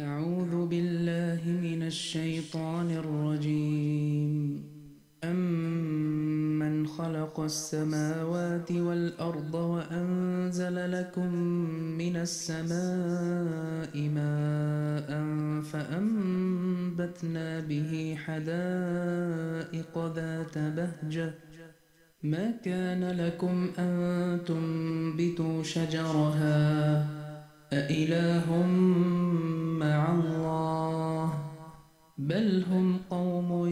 أعوذ بالله من الشيطان الرجيم. أمن خلق السماوات والأرض وأنزل لكم من السماء ماء فأنبتنا به حدائق ذات بهجة. ما كان لكم أن تنبتوا شجرها أإله مع الله بل هم قوم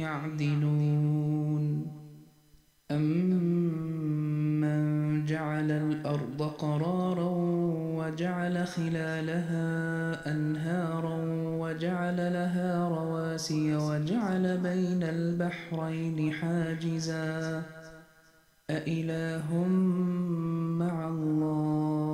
يعدلون أمن جعل الأرض قرارا وجعل خلالها أنهارا وجعل لها رواسي وجعل بين البحرين حاجزا أإله مع الله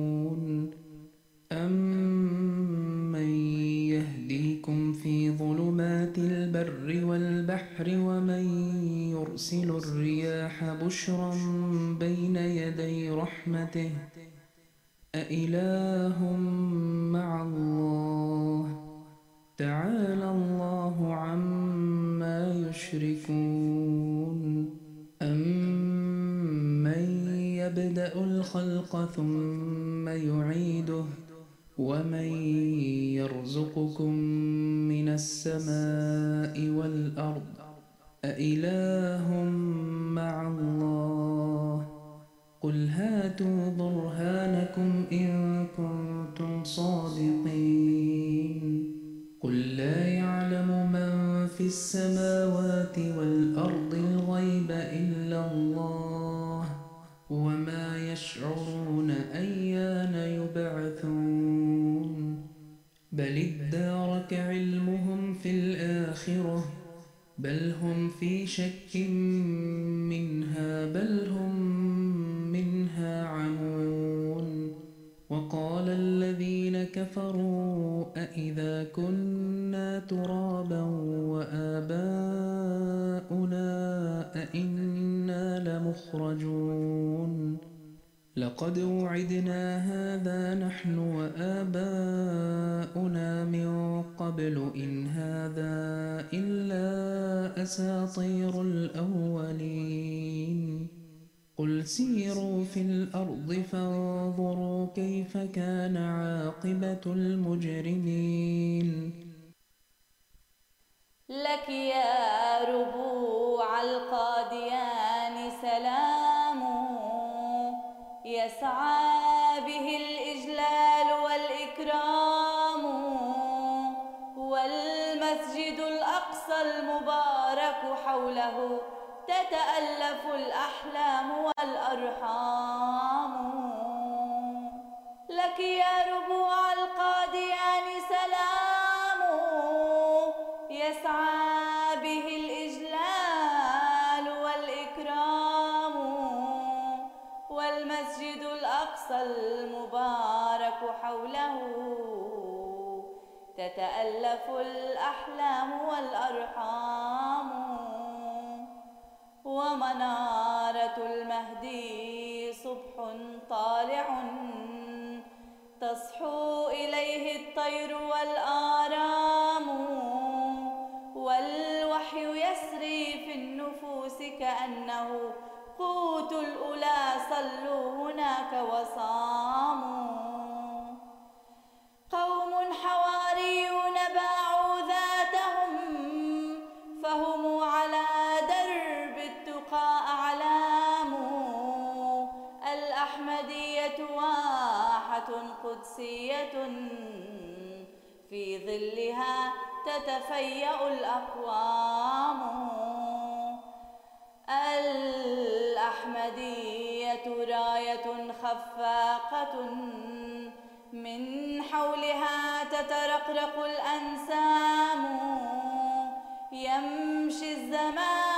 والبحر ومن يرسل الرياح بشرا بين يدي رحمته. أإله مع الله. تعالى الله عما يشركون. أمن يبدأ الخلق ثم يعيده. ومن يرزقكم من السماء والأرض. أإله مع الله؟ قل هاتوا برهانكم إن كنتم صادقين. قل لا يعلم من في السماوات بل هم في شك منها بل هم منها عمون. وقال الذين كفروا أئذا كنا ترابا وآباؤنا أئنا لمخرجون. لقد وعدنا هذا نحن وآباؤنا من قبل إن هذا إلا أساطير الأولين. قل سيروا في الأرض فانظروا كيف كان عاقبة المجرمين. لك يا ربوع القاديان سلام يسعى به الإجلال والإكرام والمسجد الأقصى المبارك حوله تتألف الأحلام والأرحام لك يا تتألف الأحلام والأرحام ومنارة المهدي صبح طالع تصحو إليه الطير والآرام والوحي يسري في النفوس كأنه قوت الأولى صلوا هناك وصاموا شخصية في ظلها تتفيأ الأقوام الأحمدية راية خفاقة من حولها تترقرق الأنسام يمشي الزمان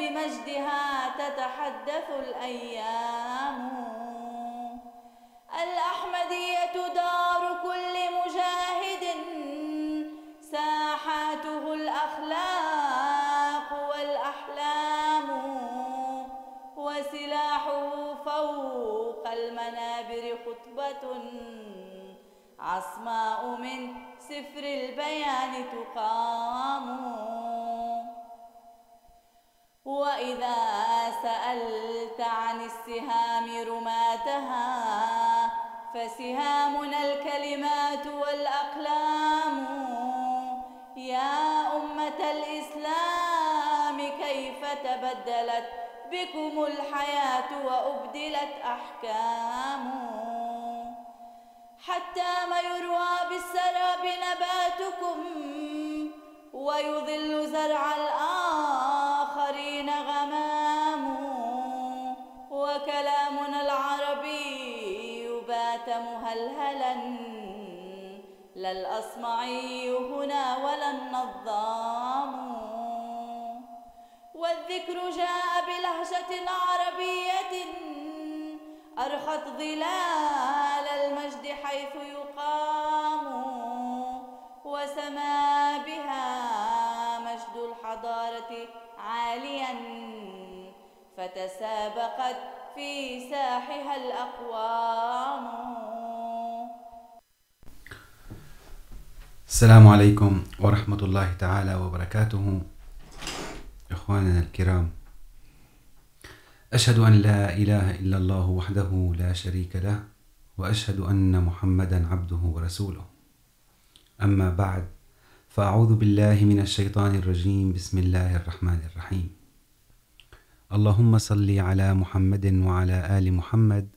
بمجدها تتحدث الأيام. الأحمدية دار كل مجاهد ساحاته الأخلاق والأحلام، وسلاحه فوق المنابر خطبة. عصماء من سفر البيان تقام. وإذا سألت عن السهام رماتها فسهامنا الكلمات والأقلام يا أمة الإسلام كيف تبدلت بكم الحياة وأبدلت أحكام حتى ما يروى بالسراب نباتكم ويظل زرع الآخرين لا الأصمعي هنا ولا النظام والذكر جاء بلهجة عربية. أرخت ظلال المجد حيث يقام. وسما بها مجد الحضارة عاليا. فتسابقت في ساحها الأقوام. السلام عليكم ورحمة الله تعالى وبركاته. إخواننا الكرام، أشهد أن لا إله إلا الله وحده لا شريك له، وأشهد أن محمدا عبده ورسوله. أما بعد، فأعوذ بالله من الشيطان الرجيم. بسم الله الرحمن الرحيم. اللهم صل على محمد وعلى آل محمد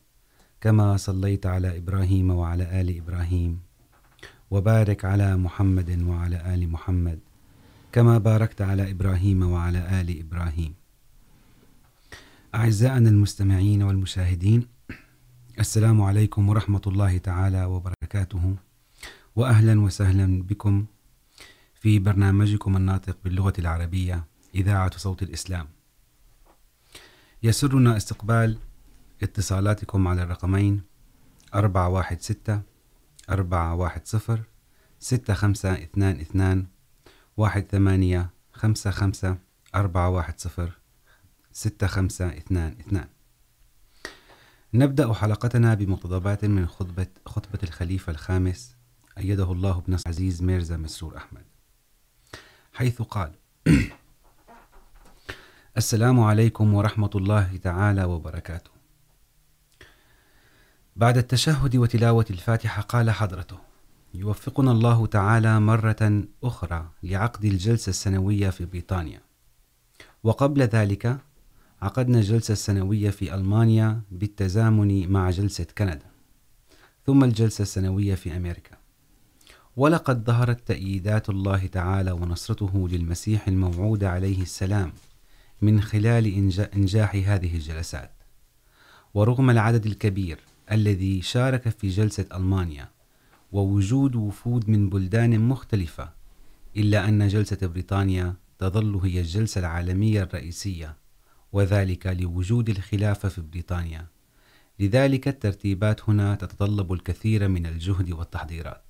كما صليت على إبراهيم وعلى آل إبراهيم. وبارك على محمد وعلى آل محمد كما باركت على إبراهيم وعلى آل إبراهيم. أعزائنا المستمعين والمشاهدين، السلام عليكم ورحمة الله تعالى وبركاته، وأهلا وسهلا بكم في برنامجكم الناطق باللغة العربية، إذاعة صوت الإسلام. يسرنا استقبال اتصالاتكم على الرقمين أربعة واحد ستة أربعة واحد صفر ستة خمسة اثنان اثنان واحد ثمانية خمسة خمسة أربعة واحد صفر ستة خمسة اثنان اثنان نبدأ حلقتنا بمقتضبات من خطبة, خطبة الخليفة الخامس أيده الله بن عزيز ميرزا مسرور أحمد حيث قال السلام عليكم ورحمة الله تعالى وبركاته بعد التشهد وتلاوة الفاتحة قال حضرته يوفقنا الله تعالى مرة أخرى لعقد الجلسة السنوية في بريطانيا. وقبل ذلك عقدنا جلسة سنوية في ألمانيا بالتزامن مع جلسة كندا. ثم الجلسة السنوية في أمريكا. ولقد ظهرت تأييدات الله تعالى ونصرته للمسيح الموعود عليه السلام من خلال إنجاح هذه الجلسات. ورغم العدد الكبير الذي شارك في جلسة ألمانيا، ووجود وفود من بلدان مختلفة، إلا أن جلسة بريطانيا تظل هي الجلسة العالمية الرئيسية، وذلك لوجود الخلافة في بريطانيا. لذلك الترتيبات هنا تتطلب الكثير من الجهد والتحضيرات.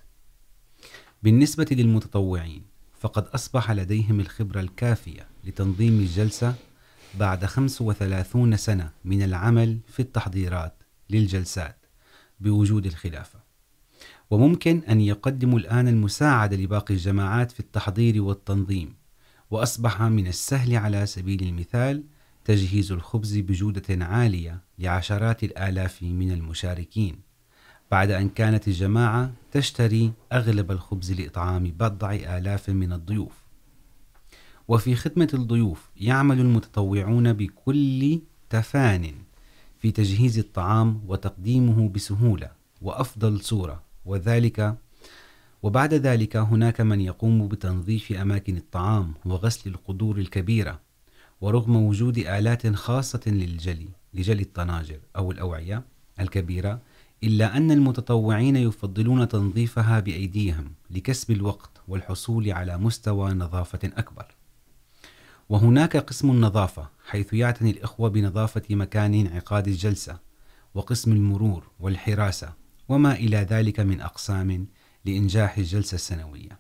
بالنسبة للمتطوعين، فقد أصبح لديهم الخبرة الكافية لتنظيم الجلسة بعد 35 سنة من العمل في التحضيرات. للجلسات بوجود الخلافة. وممكن أن يقدموا الآن المساعدة لباقي الجماعات في التحضير والتنظيم، وأصبح من السهل على سبيل المثال تجهيز الخبز بجودة عالية لعشرات الآلاف من المشاركين، بعد أن كانت الجماعة تشتري أغلب الخبز لإطعام بضع آلاف من الضيوف. وفي خدمة الضيوف يعمل المتطوعون بكل تفان في تجهيز الطعام وتقديمه بسهولة وأفضل صورة. وذلك وبعد ذلك هناك من يقوم بتنظيف أماكن الطعام وغسل القدور الكبيرة، ورغم وجود آلات خاصة للجلي، لجلي الطناجر أو الأوعية الكبيرة، إلا أن المتطوعين يفضلون تنظيفها بأيديهم لكسب الوقت والحصول على مستوى نظافة أكبر. وهناك قسم النظافة، حيث يعتني الإخوة بنظافة مكان انعقاد الجلسة وقسم المرور والحراسة وما إلى ذلك من أقسام لإنجاح الجلسة السنوية.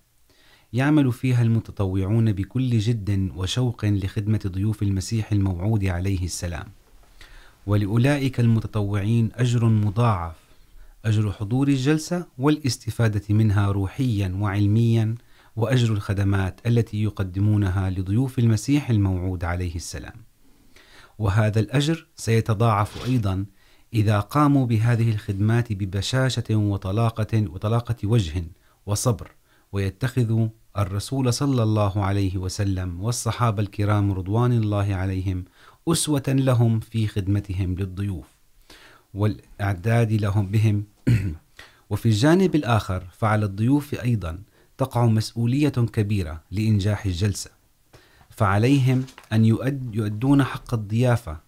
يعمل فيها المتطوعون بكل جد وشوق لخدمة ضيوف المسيح الموعود عليه السلام. ولأولئك المتطوعين أجر مضاعف، أجر حضور الجلسة والاستفادة منها روحيا وعلميا وأجر الخدمات التي يقدمونها لضيوف المسيح الموعود عليه السلام. وهذا الأجر سيتضاعف أيضا إذا قاموا بهذه الخدمات ببشاشة وطلاقة وطلاقة وجه وصبر ويتخذوا الرسول صلى الله عليه وسلم والصحابة الكرام رضوان الله عليهم أسوة لهم في خدمتهم للضيوف والإعداد لهم بهم. وفي الجانب الآخر فعلى الضيوف أيضا تقع مسؤولية كبيرة لإنجاح الجلسة. فعليهم أن يؤدون حق الضيافة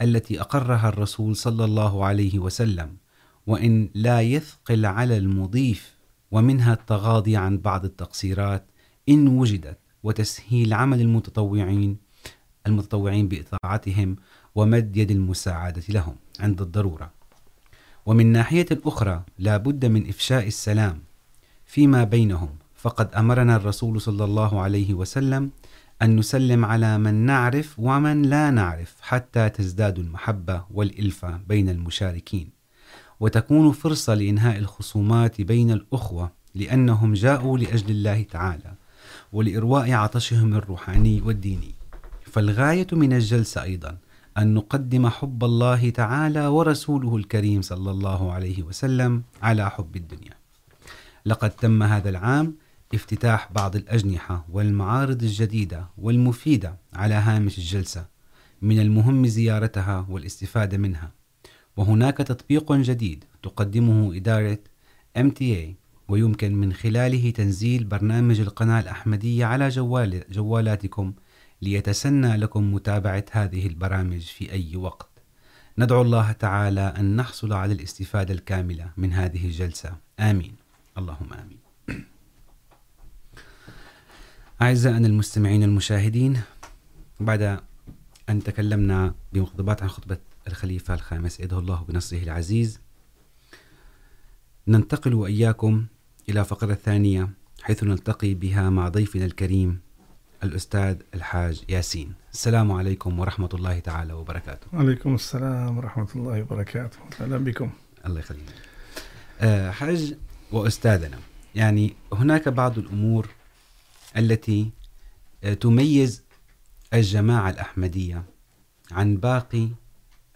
التي أقرها الرسول صلى الله عليه وسلم، وإن لا يثقل على المضيف ومنها التغاضي عن بعض التقصيرات إن وجدت وتسهيل عمل المتطوعين المتطوعين بإطاعتهم ومد يد المساعدة لهم عند الضرورة. ومن ناحية أخرى لا بد من إفشاء السلام فيما بينهم فقد أمرنا الرسول صلى الله عليه وسلم أن نسلم على من نعرف ومن لا نعرف حتى تزداد المحبة والإلفة بين المشاركين. وتكون فرصة لإنهاء الخصومات بين الأخوة لأنهم جاءوا لأجل الله تعالى ولإرواء عطشهم الروحاني والديني. فالغاية من الجلسة أيضا أن نقدم حب الله تعالى ورسوله الكريم صلى الله عليه وسلم على حب الدنيا. لقد تم هذا العام افتتاح بعض الأجنحة والمعارض الجديدة والمفيدة على هامش الجلسة، من المهم زيارتها والاستفادة منها. وهناك تطبيق جديد تقدمه إدارة MTA ويمكن من خلاله تنزيل برنامج القناة الأحمدية على جوال جوالاتكم ليتسنى لكم متابعة هذه البرامج في أي وقت. ندعو الله تعالى أن نحصل على الاستفادة الكاملة من هذه الجلسة. آمين. اللهم آمين. أعزائنا المستمعين المشاهدين بعد أن تكلمنا بمقتضبات عن خطبة الخليفة الخامس أيده الله بنصره العزيز ننتقل وإياكم إلى فقرة ثانية حيث نلتقي بها مع ضيفنا الكريم الأستاذ الحاج ياسين. السلام عليكم ورحمة الله تعالى وبركاته. عليكم السلام ورحمة الله وبركاته. أهلا بكم. الله يخليك. حاج وأستاذنا يعني هناك بعض الأمور التي تميز الجماعة الأحمدية عن باقي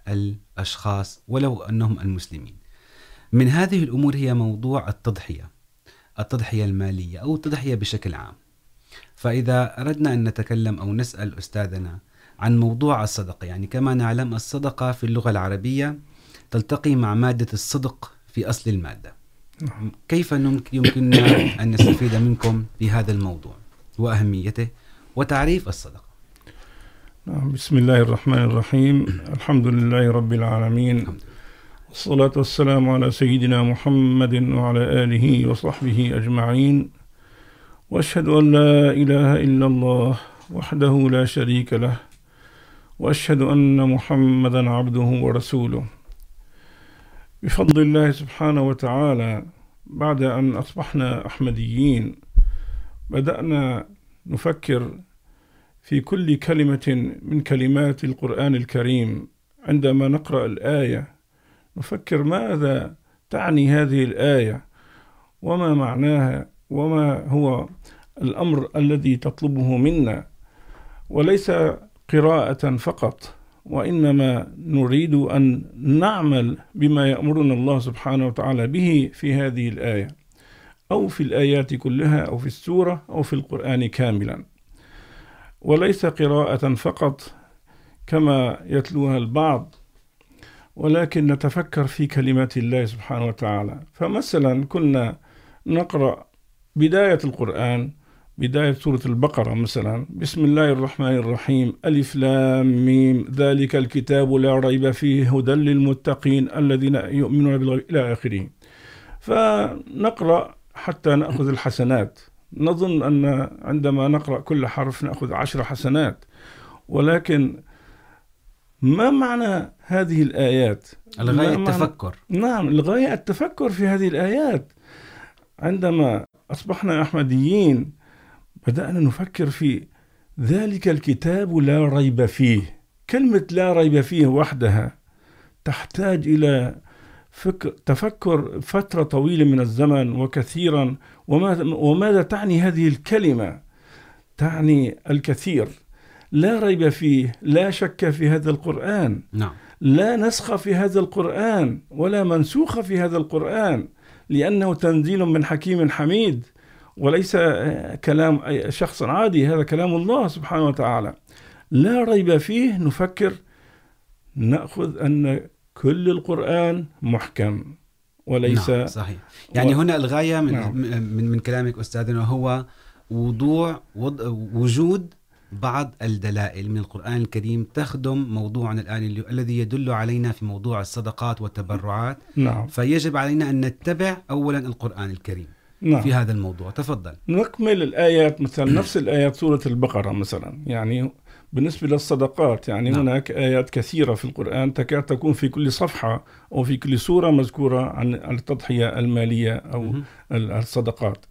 الأشخاص ولو أنهم المسلمين. من هذه الأمور هي موضوع التضحية التضحية المالية أو التضحية بشكل عام. فإذا أردنا أن نتكلم أو نسأل أستاذنا عن موضوع الصدقة يعني كما نعلم الصدقة في اللغة العربية تلتقي مع مادة الصدق في أصل المادة. كيف يمكننا أن نستفيد منكم في هذا الموضوع؟ وأهميته وتعريف الصدقة. بسم الله الرحمن الرحيم. الحمد لله رب العالمين. والصلاة والسلام على سيدنا محمد وعلى آله وصحبه أجمعين. وأشهد أن لا إله إلا الله وحده لا شريك له. وأشهد أن محمدا عبده ورسوله. بفضل الله سبحانه وتعالى بعد أن أصبحنا أحمديين بدأنا نفكر في كل كلمة من كلمات القرآن الكريم. عندما نقرأ الآية، نفكر ماذا تعني هذه الآية؟ وما معناها؟ وما هو الأمر الذي تطلبه منا؟ وليس قراءة فقط، وإنما نريد أن نعمل بما يأمرنا الله سبحانه وتعالى به في هذه الآية. أو في الآيات كلها أو في السورة أو في القرآن كاملا. وليس قراءة فقط كما يتلوها البعض، ولكن نتفكر في كلمات الله سبحانه وتعالى. فمثلا كنا نقرأ بداية القرآن، بداية سورة البقرة مثلا، بسم الله الرحمن الرحيم، ألف لام ميم، ذلك الكتاب لا ريب فيه، هدى للمتقين الذين يؤمنون بالغيب إلى آخره. فنقرأ حتى نأخذ الحسنات. نظن أن عندما نقرأ كل حرف نأخذ عشر حسنات. ولكن ما معنى هذه الآيات؟ الغاية معنى- التفكر. نعم الغاية التفكر في هذه الآيات. عندما أصبحنا أحمديين بدأنا نفكر في ذلك الكتاب لا ريب فيه. كلمة لا ريب فيه وحدها تحتاج إلى فكر تفكر فترة طويلة من الزمن وكثيرا وما وماذا تعني هذه الكلمة؟ تعني الكثير. لا ريب فيه لا شك في هذا القرآن. نعم. لا نسخ في هذا القرآن ولا منسوخ في هذا القرآن لأنه تنزيل من حكيم حميد وليس كلام أي شخص عادي. هذا كلام الله سبحانه وتعالى. لا ريب فيه نفكر نأخذ أن كل القرآن محكم وليس نعم صحيح. يعني و- هنا الغاية من, نعم. من, من كلامك أستاذنا هو وضوع وض... وجود بعض الدلائل من القرآن الكريم تخدم موضوعنا الآن اللي... الذي يدل علينا في موضوع الصدقات والتبرعات. نعم. فيجب علينا أن نتبع أولا القرآن الكريم نعم. في هذا الموضوع. تفضل. نكمل الآيات مثلا نفس الآيات سورة البقرة مثلا. يعني بالنسبة للصدقات يعني نعم. هناك آيات كثيرة في القرآن تكاد تكون في كل صفحة أو في كل سورة مذكورة عن التضحية المالية أو. ال- الصدقات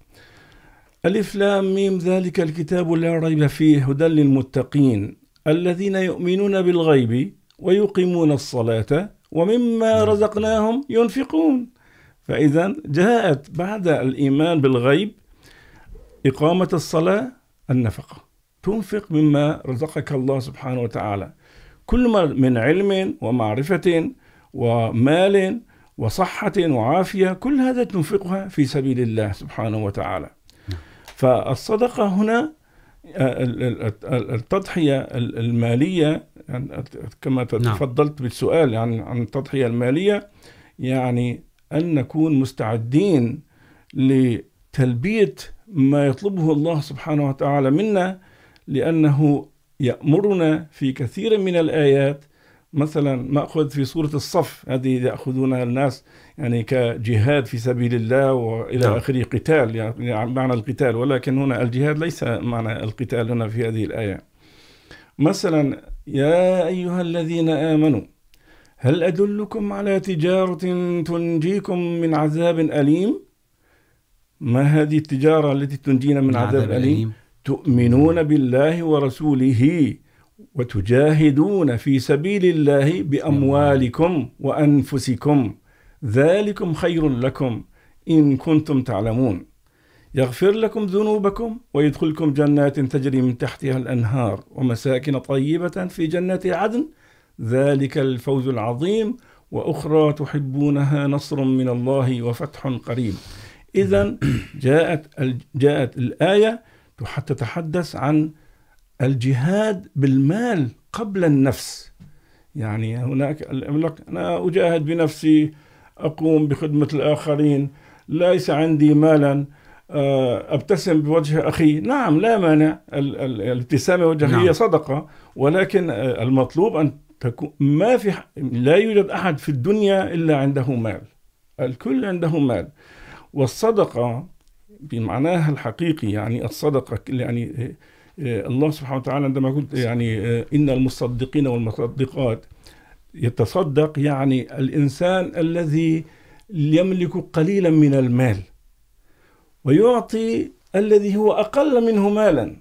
ألف لام ميم ذلك الكتاب لا ريب فيه هدى للمتقين الذين يؤمنون بالغيب ويقيمون الصلاة ومما رزقناهم ينفقون فإذا جاءت بعد الإيمان بالغيب إقامة الصلاة النفقة تنفق مما رزقك الله سبحانه وتعالى. كل ما من علم ومعرفة ومال وصحة وعافية كل هذا تنفقها في سبيل الله سبحانه وتعالى. فالصدقة هنا التضحية ال- المالية كما تفضلت بالسؤال عن عن التضحية المالية يعني أن نكون مستعدين لتلبية ما يطلبه الله سبحانه وتعالى منا لأنه يأمرنا في كثير من الآيات. مثلا مأخذ في سورة الصف هذه يأخذونها الناس يعني كجهاد في سبيل الله وإلى نعم. آخره قتال يعني معنى القتال. ولكن هنا الجهاد ليس معنى القتال هنا في هذه الآية. مثلا يا أيها الذين آمنوا هل أدلكم على تجارة تنجيكم من عذاب أليم؟ ما هذه التجارة التي تنجينا من عذاب أليم؟ تؤمنون بالله ورسوله وتجاهدون في سبيل الله بأموالكم وأنفسكم ذلكم خير لكم إن كنتم تعلمون. يغفر لكم ذنوبكم ويدخلكم جنات تجري من تحتها الأنهار ومساكن طيبة في جنات عدن. ذلك الفوز العظيم وأخرى تحبونها نصر من الله وفتح قريب. إذا جاءت جاءت الآية تتحدث عن الجهاد بالمال قبل النفس. يعني هناك أنا أجاهد بنفسي أقوم بخدمة الآخرين ليس عندي مالا أبتسم بوجه أخي. نعم لا مانع. الابتسامة وجه نعم. هي صدقة. ولكن المطلوب أن تكون ما في لا يوجد أحد في الدنيا إلا عنده مال. الكل عنده مال. والصدقة بمعناها الحقيقي يعني الصدقة يعني الله سبحانه وتعالى عندما قلت يعني إن المصدقين والمصدقات يتصدق يعني الإنسان الذي يملك قليلا من المال ويعطي الذي هو أقل منه مالا.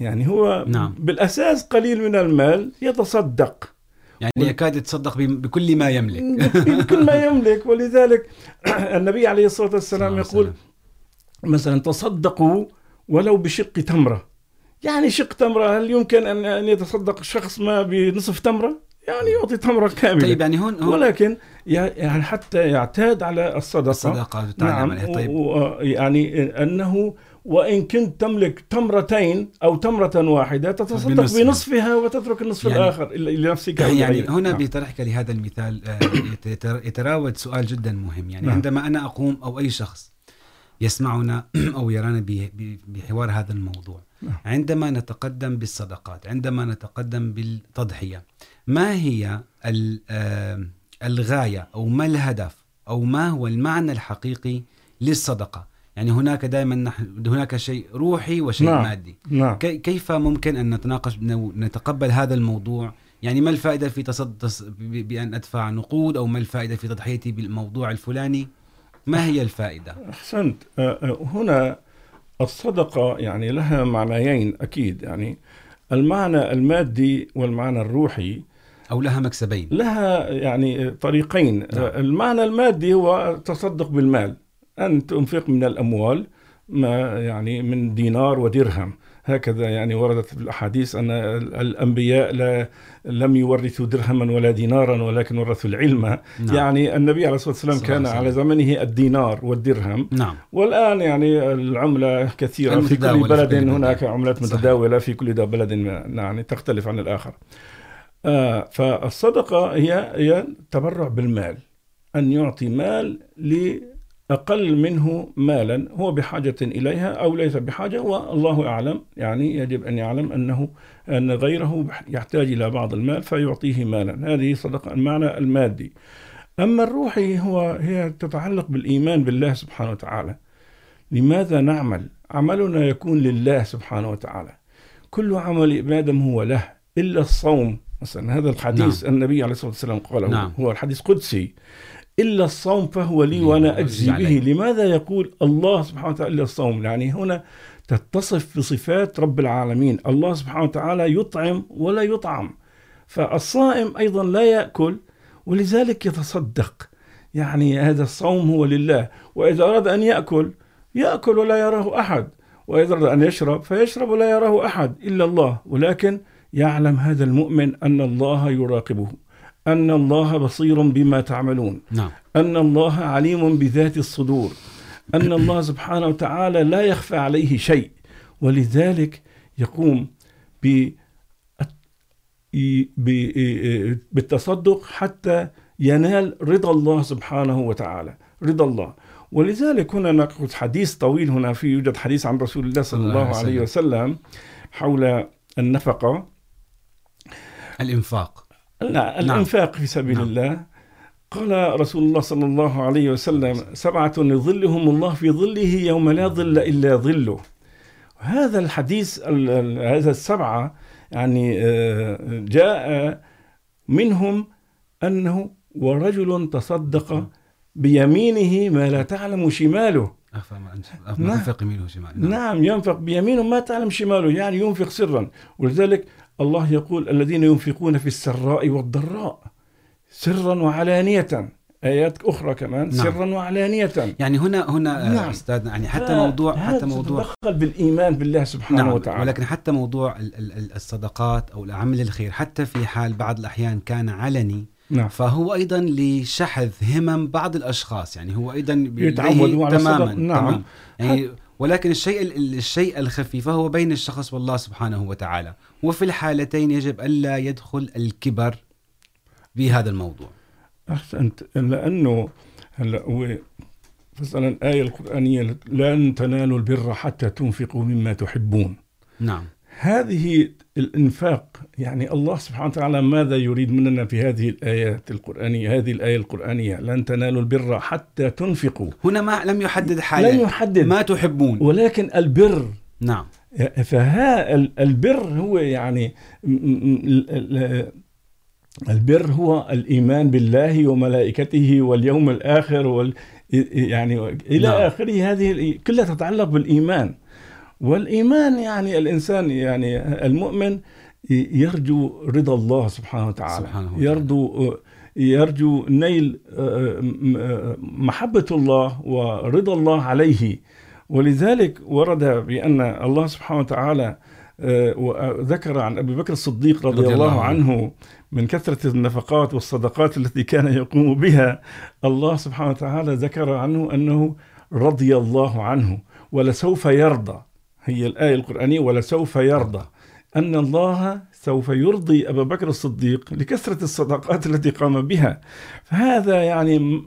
يعني هو نعم. بالأساس قليل من المال يتصدق. يعني يكاد يتصدق بكل ما يملك. بكل ما يملك. ولذلك النبي عليه الصلاة والسلام يقول مثلا تصدقوا ولو بشق تمرة. يعني شق تمرة هل يمكن أن يتصدق شخص ما بنصف تمرة؟ يعني يعطي تمرة كاملة. طيب يعني هون, هون ولكن يعني حتى يعتاد على الصدقة. الصدقة نعم. عليها. طيب. يعني أنه وإن كنت تملك تمرتين أو تمرة واحدة تتصدق بنصف بنصفها وتترك النصف يعني الآخر لنفسك يعني هنا نعم. بطرحك لهذا المثال يتراود سؤال جدا مهم. يعني نعم. عندما أنا أقوم أو أي شخص يسمعنا أو يرانا بحوار هذا الموضوع. عندما نتقدم بالصدقات عندما نتقدم بالتضحية ما هي الغاية أو ما الهدف أو ما هو المعنى الحقيقي للصدقة؟ يعني هناك دائما نحن هناك شيء روحي وشيء نعم. مادي. نعم. كي- كيف ممكن أن نتناقش نتقبل هذا الموضوع؟ يعني ما الفائدة في تصد بأن أدفع نقود أو ما الفائدة في تضحيتي بالموضوع الفلاني؟ ما هي الفائدة؟ أحسنت. هنا الصدقة يعني لها معنيين أكيد يعني المعنى المادي والمعنى الروحي أو لها مكسبين. لها يعني طريقين. نعم. المعنى المادي هو تصدق بالمال. أن تنفق من الأموال ما يعني من دينار ودرهم. هكذا يعني وردت في الأحاديث أن ال- الأنبياء لا لم يورثوا درهما ولا دينارا ولكن ورثوا العلم نعم. يعني النبي عليه الصلاة والسلام كان عليه على. زمنه الدينار والدرهم نعم والآن يعني العملة كثيرة في كل في بلد بلد. هناك عملات. متداولة في كل بلد يعني تختلف عن الآخر آه فالصدقة هي هي تبرع بالمال أن يعطي مال لأقل منه مالا هو بحاجة إليها أو ليس بحاجة والله أعلم. يعني يجب أن يعلم أنه أن غيره يحتاج إلى بعض المال فيعطيه مالا. هذه صدقة المعنى المادي. أما الروحي هو هي تتعلق بالإيمان بالله سبحانه وتعالى. لماذا نعمل؟ عملنا يكون لله سبحانه وتعالى. كل عمل آدم هو له إلا الصوم. مثلا هذا الحديث نعم. النبي عليه الصلاة والسلام قاله. نعم. هو الحديث قدسي. إلا الصوم فهو لي وأنا أجزي. به. لماذا يقول الله سبحانه وتعالى إلا الصوم؟ يعني هنا تتصف بصفات رب العالمين. الله سبحانه وتعالى يطعم ولا يطعم. فالصائم أيضا لا يأكل ولذلك يتصدق. يعني هذا الصوم هو لله. وإذا أراد أن يأكل يأكل ولا يراه أحد. وإذا أراد أن يشرب فيشرب ولا يراه أحد إلا الله. ولكن يعلم هذا المؤمن أن الله يراقبه. أن الله بصير بما تعملون. نعم. أن الله عليم بذات الصدور. أن الله سبحانه وتعالى لا يخفى عليه شيء. ولذلك يقوم ب بالتصدق حتى ينال رضا الله سبحانه وتعالى. رضا الله. ولذلك هنا نأخذ حديث طويل هنا في يوجد حديث عن رسول الله صلى الله عليه وسلم حول النفقة. الإنفاق. الإنفاق في سبيل. الله قال رسول الله صلى الله عليه وسلم سبعة يظلهم الله في ظله يوم لا ظل إلا ظله هذا الحديث ال- ال- هذا السبعة يعني جاء منهم أنه ورجل تصدق بيمينه ما لا تعلم شماله نعم. أنفق يمينه شمال نعم. نعم ينفق بيمينه ما تعلم شماله يعني ينفق سرا ولذلك الله يقول الذين ينفقون في السراء والضراء سرا وعلانية آيات أخرى كمان نعم. سرا وعلانية يعني هنا هنا نعم. أستاذنا يعني حتى موضوع حتى موضوع تدخل بالإيمان بالله سبحانه نعم وتعالى ولكن حتى موضوع ال- ال- ال- الصدقات أو العمل الخير حتى في حال بعض الأحيان كان علني نعم فهو أيضا لشحذ همم بعض الأشخاص يعني هو أيضا يتعودوا على تماما. نعم. تمام يعني ولكن الشيء ال- الشيء الخفي فهو بين الشخص والله سبحانه وتعالى. وفي الحالتين يجب ألا يدخل الكبر بهذا الموضوع. أحسنت لأنه هلا هو مثلا الآية القرآنية لن تنالوا البر حتى تنفقوا مما تحبون. نعم. هذه الإنفاق يعني الله سبحانه وتعالى ماذا يريد مننا في هذه الآيات القرآنية؟ هذه الآية القرآنية لن تنالوا البر حتى تنفقوا. هنا ما لم يحدد حاجة لن يحدد. ما تحبون. ولكن البر. نعم. فها ال- البر هو يعني البر هو الإيمان بالله وملائكته واليوم الآخر وال يعني إلى نعم. آخره هذه كلها تتعلق بالإيمان. والإيمان يعني الإنسان يعني المؤمن يرجو رضا الله سبحانه وتعالى. سبحانه وتعالى. يرجو يرجو نيل محبة الله ورضا الله عليه. ولذلك ورد بأن الله سبحانه وتعالى ذكر عن أبي بكر الصديق رضي, رضي الله عنه من كثرة النفقات والصدقات التي كان يقوم بها. الله سبحانه وتعالى ذكر عنه أنه رضي الله عنه ولسوف يرضى. هي الآية القرآنية ولسوف يرضى. أن الله سوف يرضي أبا بكر الصديق لكثرة الصدقات التي قام بها. فهذا يعني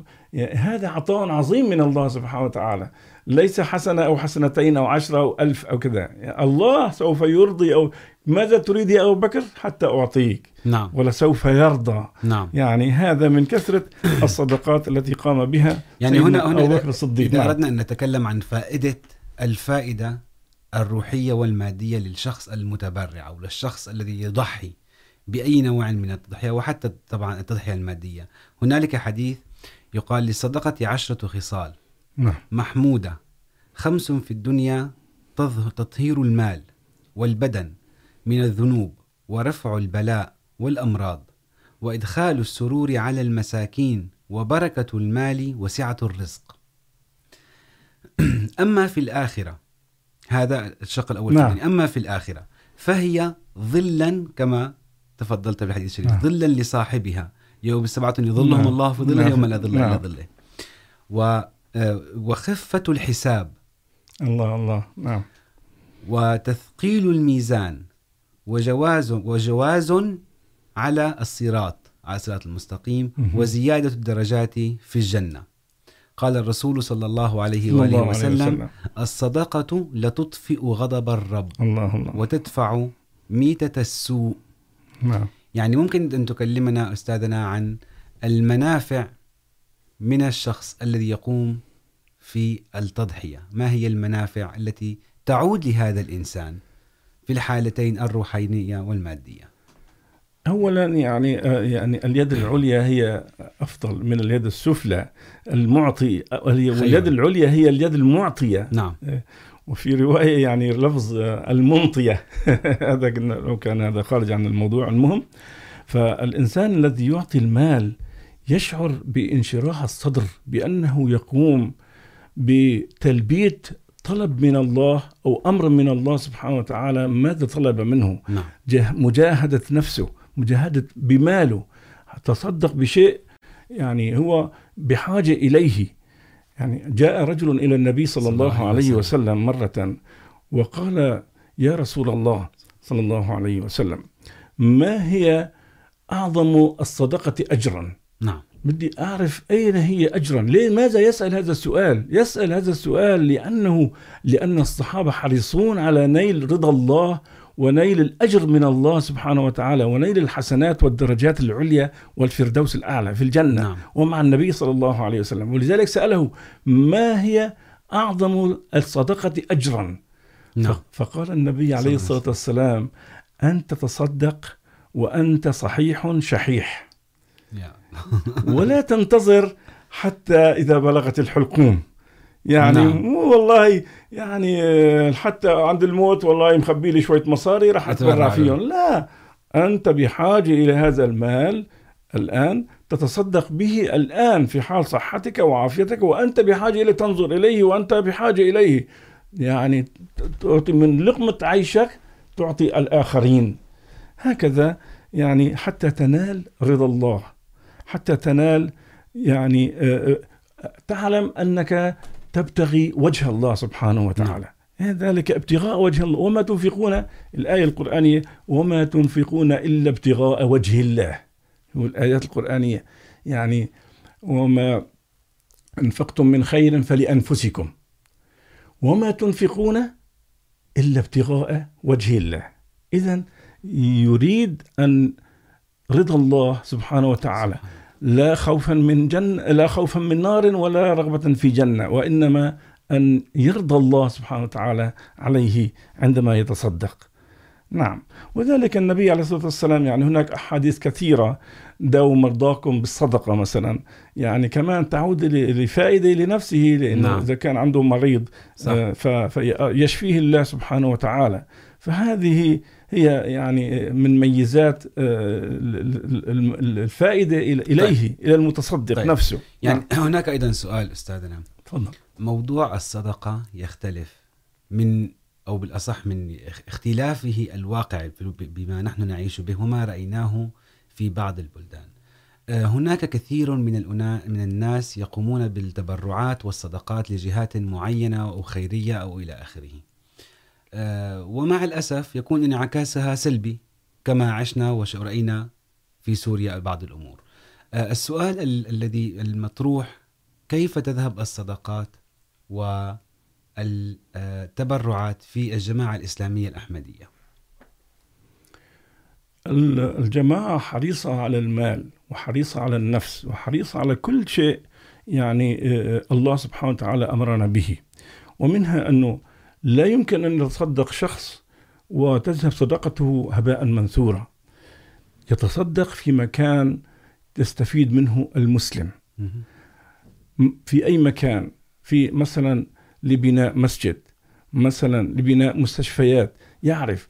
هذا عطاء عظيم من الله سبحانه وتعالى. ليس حسنة أو حسنتين أو عشرة أو ألف أو كذا. الله سوف يرضي أو ماذا تريد يا أبو بكر؟ حتى أعطيك. نعم. ولا سوف يرضى. نعم. يعني هذا من كثرة الصدقات التي قام بها يعني سيدنا هنا أبو هنا بكر الصديق. إذا نعم. أردنا أن نتكلم عن فائدة الفائدة الروحية والمادية للشخص المتبرع أو للشخص الذي يضحي بأي نوع من التضحية وحتى طبعا التضحية المادية. هنالك حديث يقال للصدقة عشرة خصال نعم. محمودة. خمس في الدنيا تطهير المال والبدن من الذنوب ورفع البلاء والأمراض وإدخال السرور على المساكين وبركة المال وسعة الرزق. أما في الآخرة هذا الشق الأول نعم. نعم. أما في الآخرة فهي ظلا كما تفضلت بالحديث الشريف نعم. ظلا لصاحبها يوم سبعة يظلهم نعم. الله في ظله نعم. يوم لا ظل نعم. إلا ظله و وخفة الحساب الله الله نعم وتثقيل الميزان وجواز وجواز على الصراط على الصراط المستقيم. وزيادة الدرجات في الجنة قال الرسول صلى الله عليه وآله وسلم. الصدقة لتطفئ غضب الرب الله الله وتدفع ميتة السوء. نعم. يعني ممكن أن تكلمنا أستاذنا عن المنافع من الشخص الذي يقوم في التضحية. ما هي المنافع التي تعود لهذا الإنسان في الحالتين الروحانية والمادية؟ اولا يعني يعني اليد العليا هي افضل من اليد السفلى. المعطي واليد العليا هي اليد المعطيه نعم. وفي روايه يعني لفظ المنطيه هذا لو كان هذا خارج عن الموضوع المهم. فالانسان الذي يعطي المال يشعر بانشراح الصدر بانه يقوم بتلبيه طلب من الله او امر من الله سبحانه وتعالى ماذا طلب منه؟ نعم. مجاهدة نفسه. مجاهدة بماله. تصدق بشيء يعني هو بحاجة إليه. يعني جاء رجل إلى النبي صلى الله عليه وسلم. مرة وقال يا رسول الله صلى الله عليه وسلم ما هي أعظم الصدقة أجرا؟ نعم. بدي أعرف أين هي أجرا. لماذا يسأل هذا السؤال؟ يسأل هذا السؤال لأنه لأن الصحابة حريصون على نيل رضا الله ونيل الأجر من الله سبحانه وتعالى ونيل الحسنات والدرجات العليا والفردوس الأعلى في الجنة. نعم. ومع النبي صلى الله عليه وسلم. ولذلك سأله ما هي أعظم الصدقة أجرا؟ نعم. فقال النبي عليه الصلاة والسلام أن تتصدق وأنت صحيح شحيح. ولا تنتظر حتى إذا بلغت الحلقوم. يعني نعم. مو والله يعني حتى عند الموت والله مخبي لي شوية مصاري راح له. فيهم. لا أنت بحاجة إلى هذا المال الآن تتصدق به الآن في حال صحتك وعافيتك وأنت بحاجة إليه تنظر إليه وأنت بحاجة إليه. يعني تعطي من لقمة عيشك تعطي الآخرين. هكذا يعني حتى تنال رضا الله. حتى تنال يعني تعلم أنك تبتغي وجه الله سبحانه وتعالى. ذلك ابتغاء وجه الله. وما تنفقون الآية القرآنية وما تنفقون إلا ابتغاء وجه الله. هو الآيات القرآنية يعني وما أنفقتم من خير فلأنفسكم. وما تنفقون إلا ابتغاء وجه الله. إذا يريد أن رضا الله سبحانه وتعالى. لا خوفا من جنة لا خوفا من نار ولا رغبة في جنة وإنما أن يرضى الله سبحانه وتعالى عليه عندما يتصدق نعم وذلك النبي عليه الصلاة والسلام يعني هناك أحاديث كثيرة داو مرضاكم بالصدقة مثلا يعني كمان تعود لفائدة لنفسه لأنه نعم. إذا كان عنده مريض صح. فيشفيه الله سبحانه وتعالى فهذه هي يعني من ميزات آه، ال- ال- ال- الفائدة إلى- إليه إلى المتصدق طيب. نفسه. يعني هناك أيضا سؤال أستاذنا. تفضل. موضوع الصدقة يختلف من أو بالأصح من اخ- اختلافه الواقع بما نحن نعيش به وما رأيناه في بعض البلدان. هناك كثير من من الناس يقومون بالتبرعات والصدقات لجهات معينة أو خيرية أو إلى آخره. آه، ومع الأسف يكون انعكاسها سلبي كما عشنا ورأينا في سوريا بعض الأمور. السؤال ال- الذي المطروح، كيف تذهب الصدقات والتبرعات في الجماعة الإسلامية الأحمدية؟ الجماعة حريصة على المال وحريصة على النفس وحريصة على كل شيء يعني الله سبحانه وتعالى أمرنا به. ومنها أنه لا يمكن أن يتصدق شخص وتذهب صدقته هباء منثورا. يتصدق في مكان تستفيد منه المسلم. في أي مكان؟ في مثلا لبناء مسجد مثلا لبناء مستشفيات. يعرف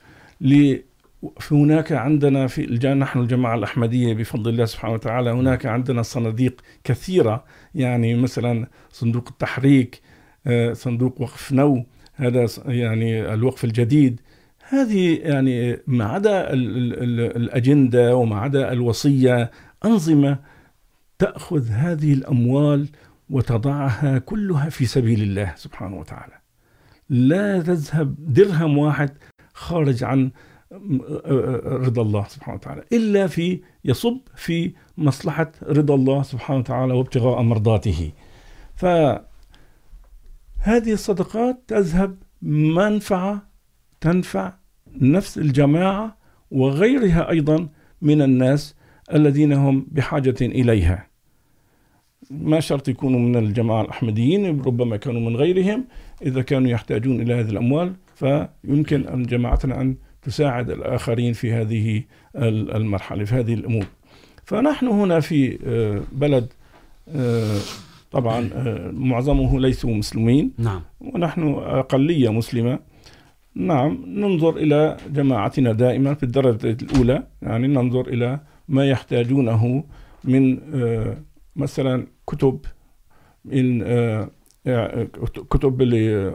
هناك عندنا في نحن الجماعة الأحمدية بفضل الله سبحانه وتعالى هناك عندنا صناديق كثيرة. يعني مثلا صندوق التحريك صندوق وقف نو. هذا يعني الوقف الجديد. هذه يعني ما عدا الأجندة وما عدا الوصية، أنظمة تأخذ هذه الأموال وتضعها كلها في سبيل الله سبحانه وتعالى. لا تذهب درهم واحد خارج عن رضا الله سبحانه وتعالى، إلا في، يصب في مصلحة رضا الله سبحانه وتعالى وابتغاء مرضاته. فهذه الصدقات تذهب منفعة، تنفع نفس الجماعة وغيرها أيضا من الناس الذين هم بحاجة إليها. ما شرط يكونوا من الجماعة الأحمديين، ربما كانوا من غيرهم. إذا كانوا يحتاجون إلى هذه الأموال، فيمكن أن جماعتنا أن تساعد الآخرين في هذه المرحلة، في هذه الأمور. فنحن هنا في بلد طبعا معظمه ليسوا مسلمين نعم. ونحن أقلية مسلمة. نعم ننظر إلى جماعتنا دائما في الدرجة الأولى. يعني ننظر إلى ما يحتاجونه من مثلا كتب من كتب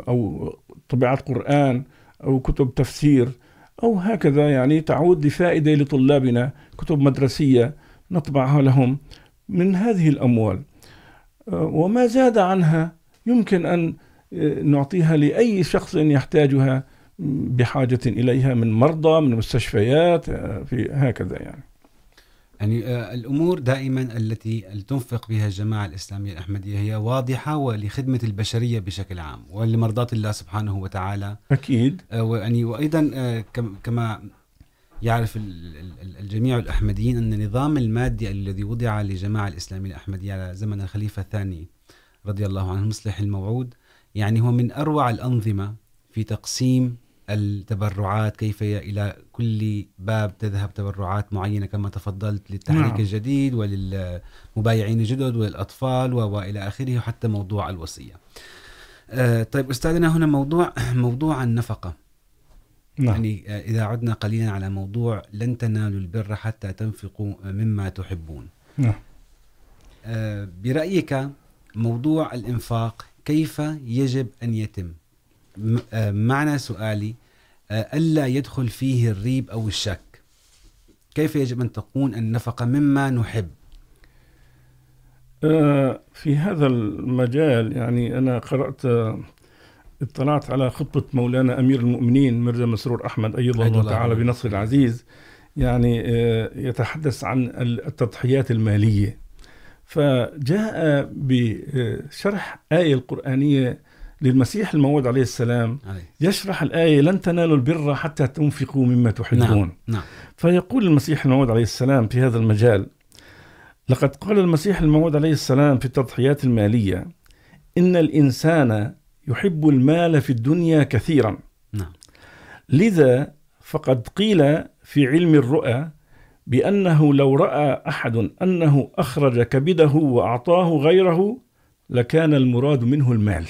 أو طبيعات قرآن أو كتب تفسير أو هكذا. يعني تعود لفائدة لطلابنا كتب مدرسية نطبعها لهم من هذه الأموال. وما زاد عنها يمكن أن نعطيها لأي شخص يحتاجها بحاجة إليها من مرضى من مستشفيات في هكذا يعني. يعني الأمور دائما التي تنفق بها الجماعة الإسلامية الأحمدية هي واضحة ولخدمة البشرية بشكل عام ولمرضاة الله سبحانه وتعالى. أكيد. وأيضا كما يعرف الجميع الأحمديين أن النظام المادي الذي وضع للجماعة الإسلامية الأحمدية على زمن الخليفة الثاني رضي الله عنه المصلح الموعود يعني هو من أروع الأنظمة في تقسيم التبرعات كيف إلى كل باب تذهب تبرعات معينة كما تفضلت للتحريك نعم. الجديد وللمبايعين الجدد وللأطفال وإلى آخره حتى موضوع الوصية طيب أستاذنا هنا موضوع موضوع النفقة نعم. يعني إذا عدنا قليلا على موضوع لن تنالوا البر حتى تنفقوا مما تحبون نعم. برأيك موضوع الإنفاق كيف يجب أن يتم معنى سؤالي ألا يدخل فيه الريب أو الشك كيف يجب أن تكون النفقة مما نحب في هذا المجال يعني أنا قرأت اطلعت على خطبة مولانا أمير المؤمنين مرزا مسرور أحمد أيضا الله, الله تعالى بنصر العزيز يعني يتحدث عن التضحيات المالية فجاء بشرح آية القرآنية للمسيح الموعود عليه السلام عليه. يشرح الآية لن تنالوا البر حتى تنفقوا مما تحبون نعم. نعم. فيقول المسيح الموعود عليه السلام في هذا المجال لقد قال المسيح الموعود عليه السلام في التضحيات المالية إن الإنسان يحب المال في الدنيا كثيرا. نعم. لذا فقد قيل في علم الرؤى بأنه لو رأى أحد أنه أخرج كبده وأعطاه غيره لكان المراد منه المال.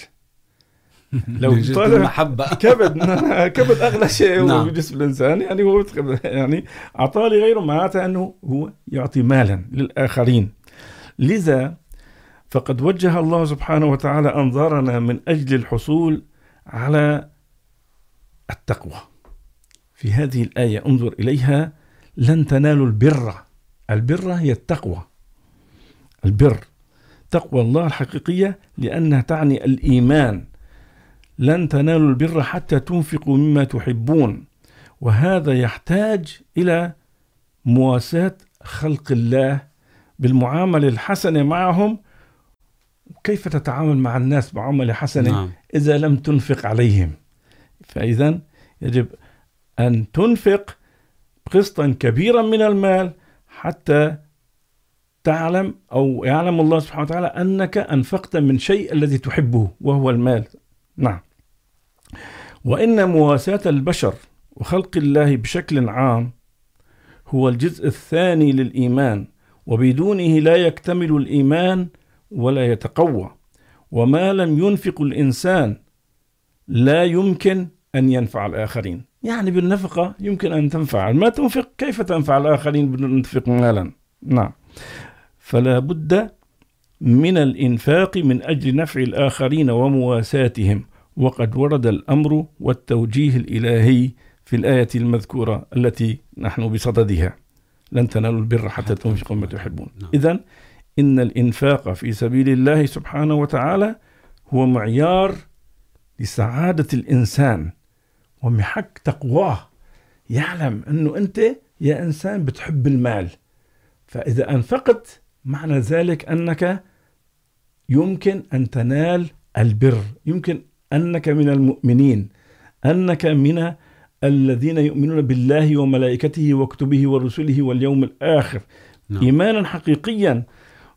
لو طالع كبد كبد أغلى شيء نعم. في جسم الإنسان. يعني هو يعني أعطاه لغيره معناته أنه هو يعطي مالا للآخرين. لذا فقد وجه الله سبحانه وتعالى أنظارنا من أجل الحصول على التقوى. في هذه الآية انظر إليها، لن تنالوا البر. البر هي التقوى. البر. تقوى الله الحقيقية لأنها تعني الإيمان. لن تنالوا البر حتى تنفقوا مما تحبون. وهذا يحتاج إلى مواساة خلق الله بالمعاملة الحسنة معهم كيف تتعامل مع الناس معاملة حسنة نعم. إذا لم تنفق عليهم؟ فإذا يجب أن تنفق قسطا كبيرا من المال حتى تعلم أو يعلم الله سبحانه وتعالى أنك أنفقت من شيء الذي تحبه وهو المال. نعم. وإن مواساة البشر وخلق الله بشكل عام هو الجزء الثاني للإيمان وبدونه لا يكتمل الإيمان ولا يتقوى. وما لم ينفق الإنسان لا يمكن أن ينفع الآخرين. يعني بالنفقة يمكن أن تنفع. ما تنفق كيف تنفع الآخرين تنفق مالا؟ نعم. فلا بد من الإنفاق من أجل نفع الآخرين ومواساتهم. وقد ورد الأمر والتوجيه الإلهي في الآية المذكورة التي نحن بصددها. لن تنالوا البر حتى تنفقوا ما تحبون. نعم. إذن إن الإنفاق في سبيل الله سبحانه وتعالى هو معيار لسعادة الإنسان ومحك تقواه يعلم أنه أنت يا إنسان بتحب المال فإذا أنفقت معنى ذلك أنك يمكن أن تنال البر يمكن أنك من المؤمنين أنك من الذين يؤمنون بالله وملائكته وكتبه ورسله واليوم الآخر نعم. إيمانا حقيقيا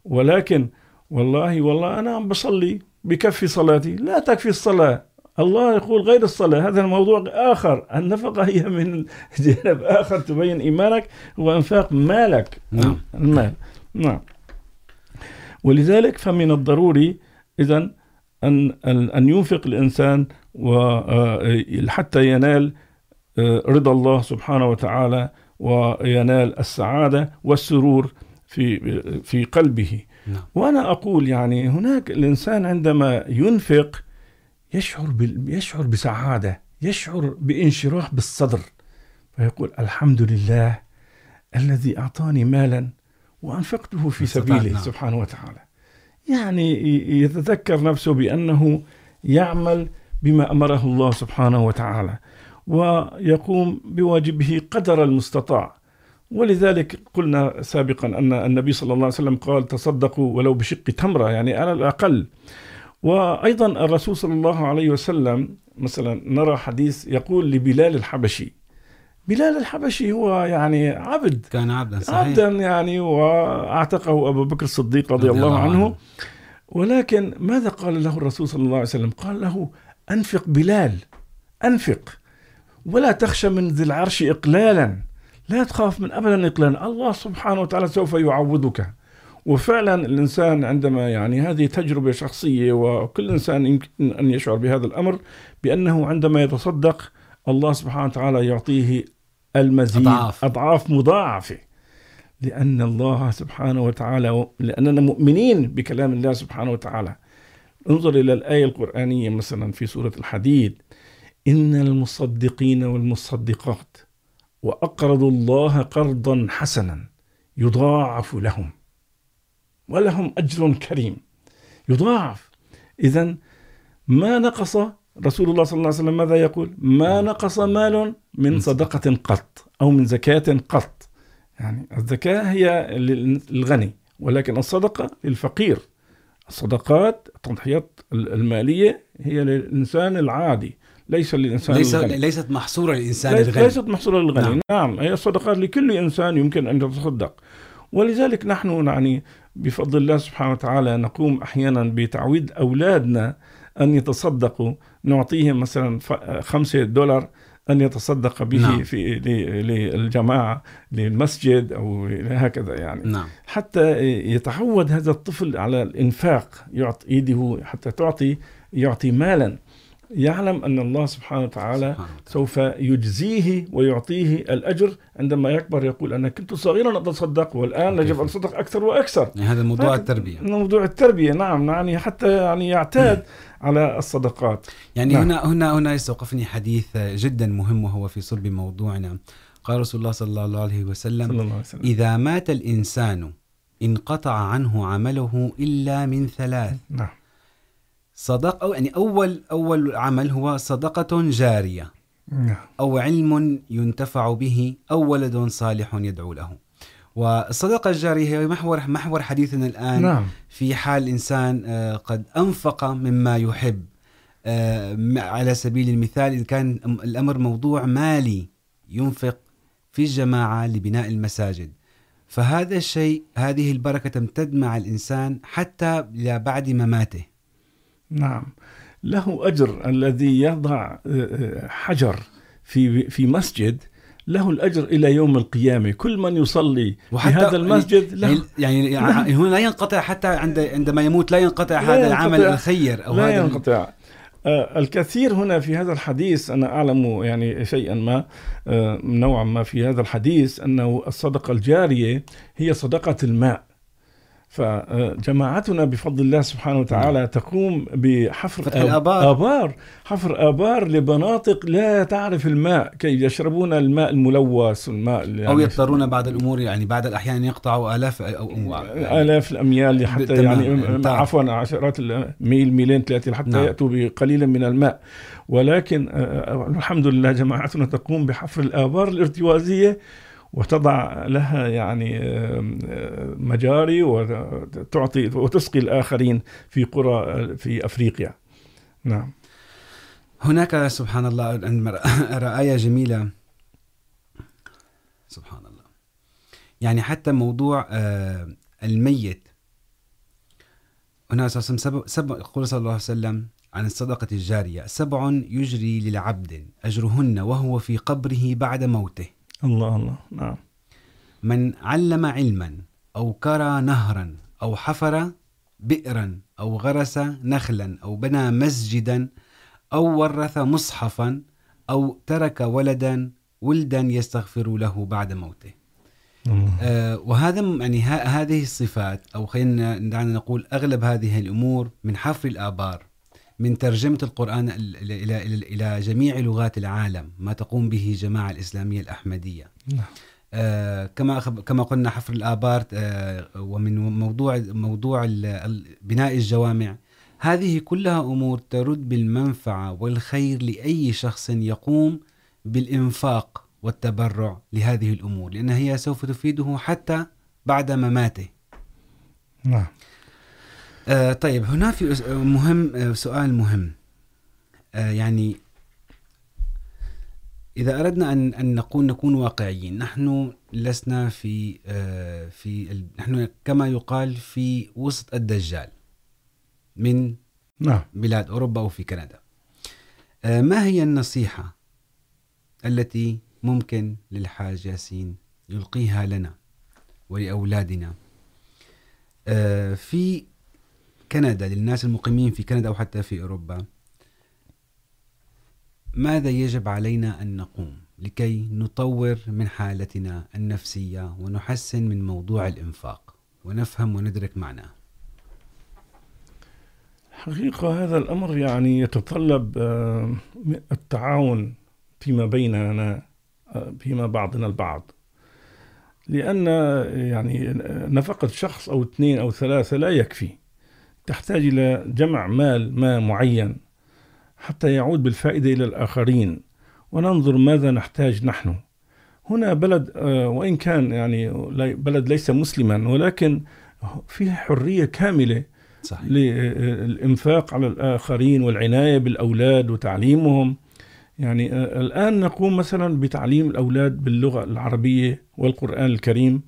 ولكن والله والله أنا عم بصلي بكفي صلاتي لا تكفي الصلاة. الله يقول غير الصلاة. هذا الموضوع آخر. النفقة هي من جانب آخر. تبين إيمانك وإنفاق مالك. نعم. المال نعم. ولذلك فمن الضروري أن أن أن ينفق الإنسان حتى ينال رضا الله سبحانه وتعالى وينال السعادة والسرور. في في قلبه نعم. وأنا أقول يعني هناك الإنسان عندما ينفق يشعر بال- يشعر بسعادة يشعر بانشراح بالصدر فيقول الحمد لله الذي أعطاني مالا وأنفقته في سبيله نعم. سبحانه وتعالى يعني يتذكر نفسه بأنه يعمل بما أمره الله سبحانه وتعالى ويقوم بواجبه قدر المستطاع ولذلك قلنا سابقا أن النبي صلى الله عليه وسلم قال تصدقوا ولو بشق تمرة يعني على الأقل. وأيضا الرسول صلى الله عليه وسلم مثلا نرى حديث يقول لبلال الحبشي. بلال الحبشي هو يعني عبد. كان عبدا صحيح. عبدا يعني واعتقه ابو بكر الصديق رضي, رضي الله, الله عنه, عنه. ولكن ماذا قال له الرسول صلى الله عليه وسلم؟ قال له انفق بلال انفق ولا تخشى من ذي العرش اقلالا لا تخاف من ابدا اقلالا الله سبحانه وتعالى سوف يعوضك. وفعلا الانسان عندما يعني هذه تجربه شخصيه وكل انسان يمكن ان يشعر بهذا الامر بانه عندما يتصدق الله سبحانه وتعالى يعطيه المزيد. أضعاف. أضعاف مضاعفة. لأن الله سبحانه وتعالى لأننا مؤمنين بكلام الله سبحانه وتعالى. انظر إلى الآية القرآنية مثلا في سورة الحديد. إن المصدقين والمصدقات وأقرضوا الله قرضا حسنا يضاعف لهم. ولهم أجر كريم. يضاعف. إذا ما نقص رسول الله صلى الله عليه وسلم ماذا يقول؟ ما نقص مال من صدقة قط أو من زكاة قط. يعني الزكاة هي للغني ولكن الصدقة للفقير. الصدقات التضحيات المالية هي للإنسان العادي. ليس للإنسان ليس الغني. ليست محصورة للإنسان ليس الغني. ليست محصورة للغني. نعم. نعم. هي الصدقات لكل إنسان يمكن أن يتصدق ولذلك نحن يعني بفضل الله سبحانه وتعالى نقوم أحيانا بتعويد أولادنا أن يتصدقوا. نعطيهم مثلا خمسة دولار أن يتصدق به نعم. في للجماعة للمسجد أو هكذا يعني. نعم. حتى يتعود هذا الطفل على الإنفاق يعطي إيده حتى تعطي يعطي مالا. يعلم أن الله سبحانه وتعالى. سوف يجزيه ويعطيه الأجر. عندما يكبر يقول أنا كنت صغيرا أتصدق والآن؟ يجب أن أتصدق أكثر وأكثر. يعني هذا موضوع التربية. موضوع التربية نعم يعني حتى يعني يعتاد على الصدقات. يعني نعم. هنا هنا هنا يستوقفني حديث جدا مهم وهو في صلب موضوعنا. قال رسول الله صلى الله عليه وسلم صلى الله عليه وسلم. إذا مات الإنسان انقطع عنه عمله إلا من ثلاث. نعم. صدق أو يعني أول أول عمل هو صدقة جارية. أو علم ينتفع به. أو ولد صالح يدعو له. والصدقة الجارية هي محور محور حديثنا الآن نعم. في حال إنسان قد أنفق مما يحب. على سبيل المثال إذا كان أم- الأمر موضوع مالي ينفق في الجماعة لبناء المساجد. فهذا الشيء هذه البركة تمتد مع الإنسان حتى إلى بعد مماته. نعم. له أجر الذي يضع حجر في في مسجد له الأجر إلى يوم القيامة. كل من يصلي في هذا المسجد له. يعني, يعني هنا لا ينقطع حتى عند عندما يموت لا ينقطع لا هذا العمل ينقطع. الخير أو لا هذا ينقطع. الكثير هنا في هذا الحديث أنا أعلم يعني شيئا ما نوعا ما في هذا الحديث أنه الصدقة الجارية هي صدقة الماء. فجماعتنا بفضل الله سبحانه وتعالى تقوم بحفر فتح آب- الآبار. آبار حفر آبار لمناطق لا تعرف الماء كي يشربون الماء الملوث والماء اللي أو يعني يضطرون بعض الأمور يعني بعد الأحيان يقطعوا آلاف أو أو- آلاف الأميال حتى. يعني. عفوا عشرات الميل ميلين ثلاثة حتى نعم. يأتوا بقليل من الماء ولكن الحمد لله جماعتنا تقوم بحفر الآبار الارتوازية وتضع لها يعني مجاري وتعطي وتسقي الآخرين في قرى، في أفريقيا. نعم. هناك، سبحان الله عندما أرى جميلة. سبحان الله. يعني حتى موضوع الميت. هنا أساسا سبع سبع، يقول صلى الله عليه وسلم عن الصدقة الجارية، سبع يجري للعبد أجرهن وهو في قبره بعد موته. الله الله نعم. من علم علما أو كرى نهرا أو حفر بئرا أو غرس نخلا أو بنى مسجدا أو ورث مصحفا أو ترك ولدا ولدا يستغفر له بعد موته. آه وهذا يعني هذه الصفات أو خلينا دعنا نقول أغلب هذه الأمور من حفر الآبار. من ترجمة القرآن ال- إلى إلى جميع لغات العالم ما تقوم به الجماعة الإسلامية الأحمدية. نعم. كما كما قلنا حفر الآبار ومن موضوع موضوع بناء الجوامع هذه كلها أمور ترد بالمنفعة والخير لأي شخص يقوم بالإنفاق والتبرع لهذه الأمور لأنها هي سوف تفيده حتى بعد مماته. نعم. آه، طيب هنا في مهم سؤال مهم. يعني إذا أردنا أن أن نكون نكون واقعيين نحن لسنا في في نحن كما يقال في وسط الدجال من نعم. بلاد أوروبا أو في كندا ما هي النصيحة التي ممكن للحاج ياسين يلقيها لنا ولأولادنا؟ في كندا للناس المقيمين في كندا أو حتى في أوروبا. ماذا يجب علينا أن نقوم لكي نطور من حالتنا النفسية ونحسن من موضوع الإنفاق؟ ونفهم وندرك معناه. حقيقة هذا الأمر يعني يتطلب التعاون فيما بيننا فيما بعضنا البعض. لأن يعني نفقة شخص أو اثنين أو ثلاثة لا يكفي. تحتاج إلى جمع مال ما معين حتى يعود بالفائدة إلى الآخرين وننظر ماذا نحتاج نحن. هنا بلد وإن كان يعني بلد ليس مسلما ولكن فيه حرية كاملة صحيح. للإنفاق على الآخرين والعناية بالأولاد وتعليمهم. يعني الآن نقوم مثلا بتعليم الأولاد باللغة العربية والقرآن الكريم.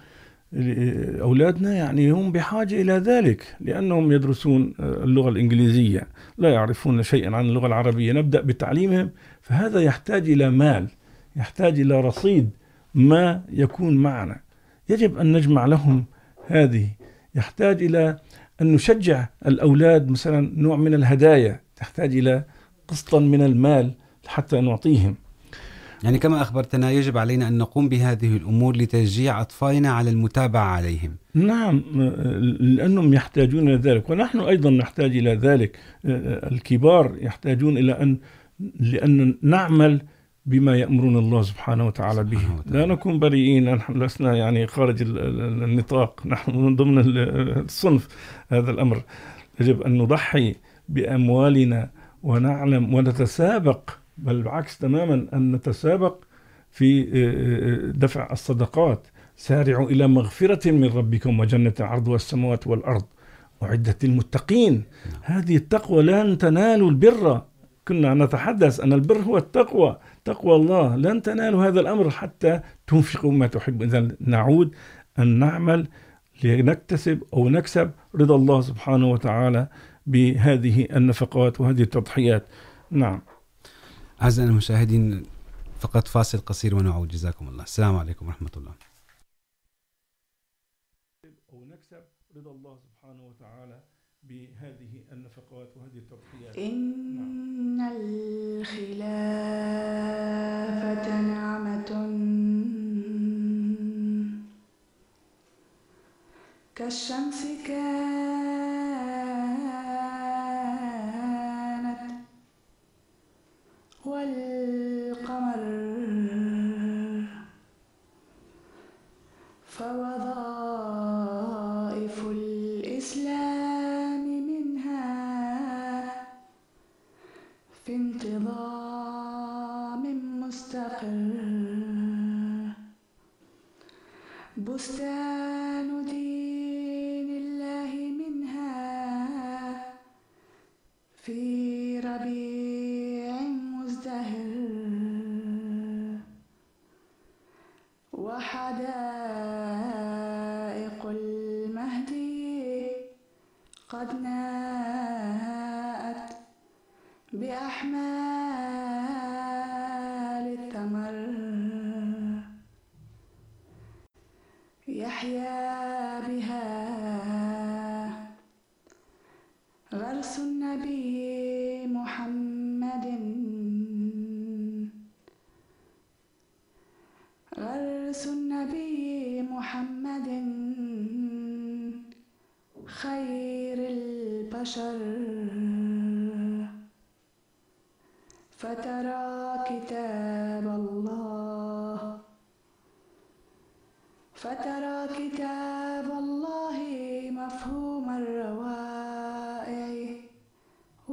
أولادنا يعني هم بحاجة إلى ذلك، لأنهم يدرسون اللغة الإنجليزية، لا يعرفون شيئا عن اللغة العربية. نبدأ بتعليمهم، فهذا يحتاج إلى مال، يحتاج إلى رصيد ما يكون معنا. يجب أن نجمع لهم هذه. يحتاج إلى أن نشجع الأولاد، مثلا نوع من الهدايا، تحتاج إلى قسطا من المال حتى نعطيهم. يعني كما أخبرتنا يجب علينا أن نقوم بهذه الأمور لتشجيع أطفالنا على المتابعة عليهم. نعم لأنهم يحتاجون إلى ذلك ونحن أيضا نحتاج إلى ذلك. الكبار يحتاجون إلى أن لأن نعمل بما يأمرون الله سبحانه وتعالى به. سبحانه وتعالى. لا نكون بريئين نحن لسنا يعني خارج ال- ال- النطاق نحن من ضمن ال- الصنف هذا الأمر. يجب أن نضحي بأموالنا ونعلم ونتسابق بل بالعكس تماما، أن نتسابق في دفع الصدقات. سارعوا إلى مغفرة من ربكم وجنة عرضها السماوات والأرض أعدت للمتقين هذه التقوى لن تنالوا البر. كنا نتحدث أن البر هو التقوى. تقوى الله. لن تنالوا هذا الأمر حتى تنفقوا ما تحب. إذا نعود أن نعمل لنكتسب أو نكسب رضا الله سبحانه وتعالى بهذه النفقات وهذه التضحيات. نعم. أعزائنا المشاهدين فقط فاصل قصير ونعود. جزاكم الله. السلام عليكم ورحمة الله. أو نكسب رضا الله سبحانه وتعالى بهذه النفقات وهذه التضحيات. إن الخلافة نعمة. كالشمس كانت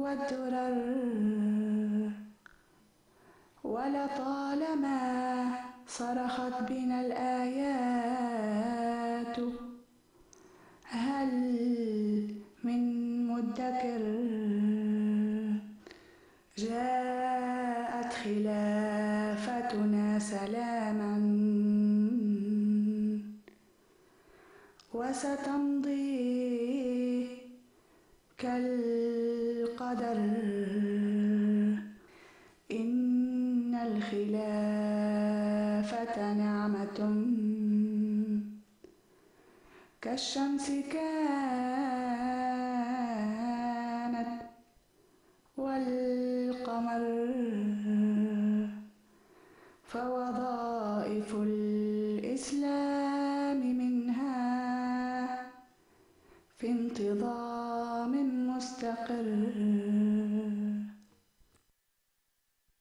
والدرر ولطالما صرخت بنا الآيات هل من مدكر جاءت خلافتنا سلاما وستمضي كالقدر إن الخلافة نعمة كالشمس كانت والقمر فوظائف الإسلام منها في انتظام مستقر.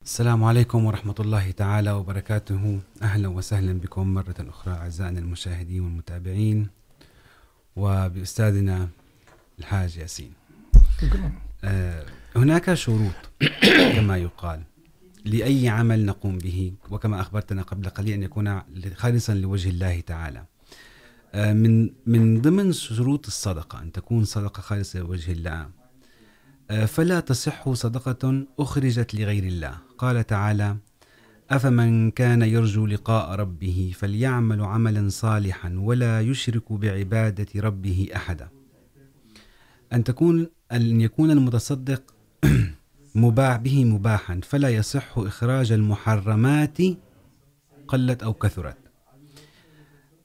السلام عليكم ورحمة الله تعالى وبركاته. أهلا وسهلا بكم مرة أخرى، أعزائنا المشاهدين والمتابعين. وبأستاذنا الحاج ياسين. هناك شروط كما يقال لأي عمل نقوم به وكما أخبرتنا قبل قليل أن يكون خالصا لوجه الله تعالى. من من ضمن شروط الصدقة أن تكون صدقة خالصة لوجه الله. فلا تصح صدقة أخرجت لغير الله. قال تعالى أفمن كان يرجو لقاء ربه فليعمل عملا صالحا ولا يشرك بعبادة ربه أحدا. أن تكون أن يكون المتصدق مباح به مباحا فلا يصح إخراج المحرمات قلت أو كثرت.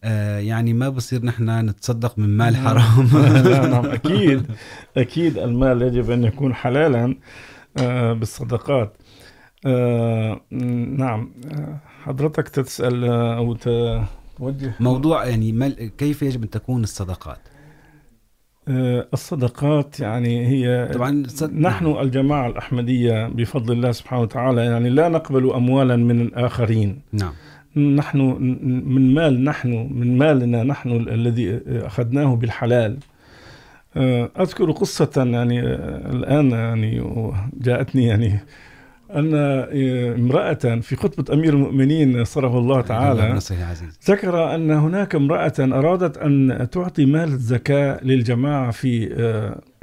آه يعني ما بصير نحن نتصدق من مال حرام. لا نعم. أكيد. أكيد المال يجب أن يكون حلالا بالصدقات. آه، نعم. حضرتك تسأل آه، أو توجه. موضوع يعني. كيف يجب أن تكون الصدقات؟ آه، الصدقات يعني هي طبعا صد... نحن الجماعة الأحمدية بفضل الله سبحانه وتعالى يعني لا نقبل أموالا من الآخرين. نعم. نحن من مال نحن من مالنا نحن الذي أخذناه بالحلال. أذكر قصة يعني الآن يعني جاءتني يعني أن امرأة في خطبة أمير المؤمنين صره الله تعالى ذكر أن هناك امرأة أرادت أن تعطي مال الزكاة للجماعة في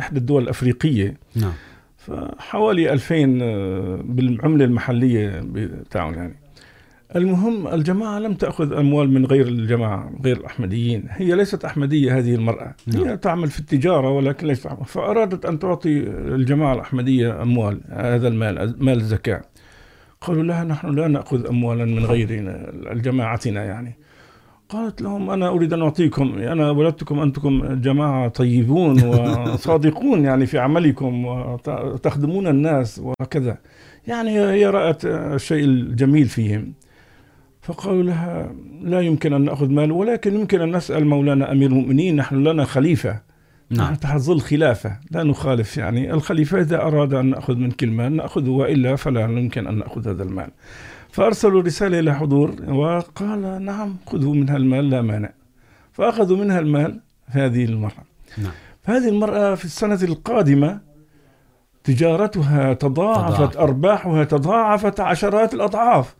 إحدى الدول الأفريقية. نعم. فحوالي 2000 آه، بالعملة المحلية بتاعهم يعني. المهم الجماعة لم تأخذ أموال من غير الجماعة غير الأحمديين. هي ليست أحمدية هذه المرأة. نعم. هي تعمل في التجارة ولكن ليست أحمد. فأرادت أن تعطي الجماعة الأحمدية أموال هذا المال مال الزكاة. قالوا لها نحن لا نأخذ أموالا من غيرنا جماعتنا يعني. قالت لهم أنا أريد أن أعطيكم أنا ولدتكم أنتم جماعة طيبون وصادقون يعني في عملكم وتخدمون الناس وكذا يعني هي رأت الشيء الجميل فيهم. فقالوا لها لا يمكن أن نأخذ مال ولكن يمكن أن نسأل مولانا أمير المؤمنين نحن لنا خليفة. نعم. تحت ظل خلافة لا نخالف يعني الخليفة إذا أراد أن نأخذ من كل مال نأخذه وإلا فلا يمكن أن نأخذ هذا المال. فأرسلوا رسالة إلى حضور وقال نعم خذوا منها المال لا مانع. فأخذوا منها المال هذه المرة. نعم. فهذه المرأة في السنة القادمة تجارتها تضاعفت تضاعفت. أرباحها تضاعفت عشرات الأضعاف.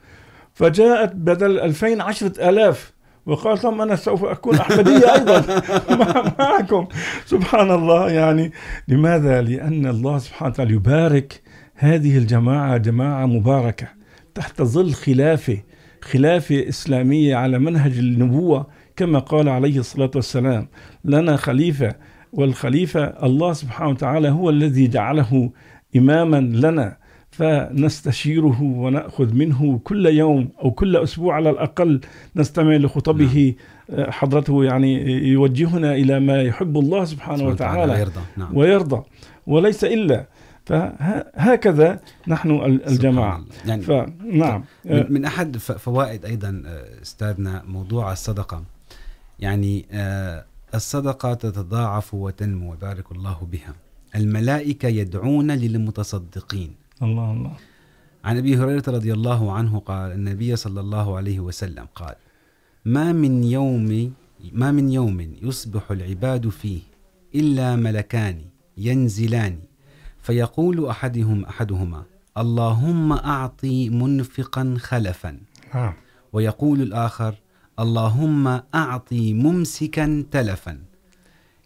فجاءت بدل 2000 عشرة آلاف. وقالت لهم أنا سوف أكون أحمدية أيضا. مع- معكم. سبحان الله يعني لماذا؟ لأن الله سبحانه وتعالى يبارك هذه الجماعة جماعة مباركة تحت ظل خلافة خلافة إسلامية على منهج النبوة كما قال عليه الصلاة والسلام لنا خليفة والخليفة الله سبحانه وتعالى هو الذي جعله إماما لنا. فنستشيره ونأخذ منه كل يوم أو كل أسبوع على الأقل نستمع لخطبه. آه، حضرته يعني يوجهنا إلى ما يحب الله سبحانه وتعالى ويرضى. نعم. ويرضى وليس إلا. فهكذا نحن ال- الجماعة. يعني فنعم من ف- فوائد ايضا آه، استاذنا موضوع الصدقه يعني آه، الصدقه تتضاعف وتنمو ويبارك الله بها. الملائكه يدعون للمتصدقين. الله الله عن ابي هريره رضي الله عنه قال النبي صلى الله عليه وسلم قال ما من يوم ما من يوم يصبح العباد فيه الا ملكان ينزلان فيقول احدهم احدهما اللهم اعطي منفقا خلفا نعم ويقول الآخر اللهم أعطي ممسكا تلفا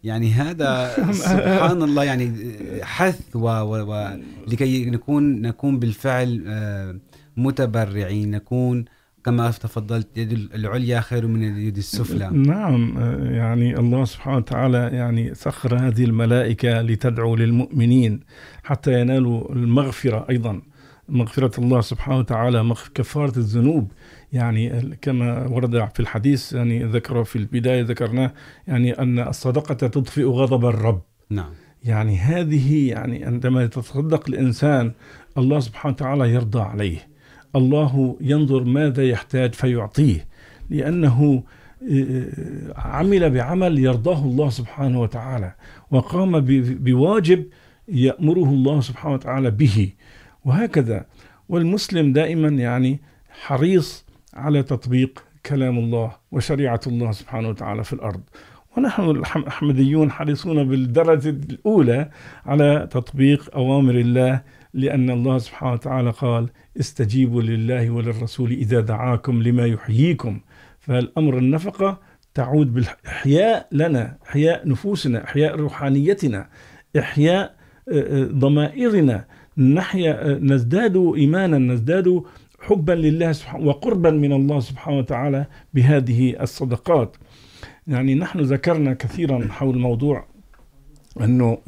يعني هذا سبحان الله يعني حث و و و لكي نكون نكون بالفعل متبرعين نكون كما تفضلت يد العليا خير من اليد السفلى. نعم يعني الله سبحانه وتعالى يعني سخر هذه الملائكة لتدعو للمؤمنين حتى ينالوا المغفرة أيضا. مغفرة الله سبحانه وتعالى كفارة الذنوب. يعني كما ورد في الحديث يعني ذكره في البداية ذكرناه يعني أن الصدقة تطفئ غضب الرب. نعم. يعني هذه يعني عندما يتصدق الإنسان الله سبحانه وتعالى يرضى عليه. الله ينظر ماذا يحتاج فيعطيه. لأنه عمل بعمل يرضاه الله سبحانه وتعالى. وقام بواجب يأمره الله سبحانه وتعالى به. وهكذا. والمسلم دائما يعني حريص على تطبيق كلام الله وشريعة الله سبحانه وتعالى في الأرض. ونحن الأحمديون حريصون بالدرجة الأولى على تطبيق أوامر الله، لأن الله سبحانه وتعالى قال استجيبوا لله وللرسول إذا دعاكم لما يحييكم فالأمر النفقة تعود بالإحياء لنا، إحياء نفوسنا، إحياء روحانيتنا، إحياء ضمائرنا. نحيا نزداد إيمانا نزداد حبا لله سبحانه وقربا من الله سبحانه وتعالى بهذه الصدقات. يعني نحن ذكرنا كثيرا حول موضوع أنه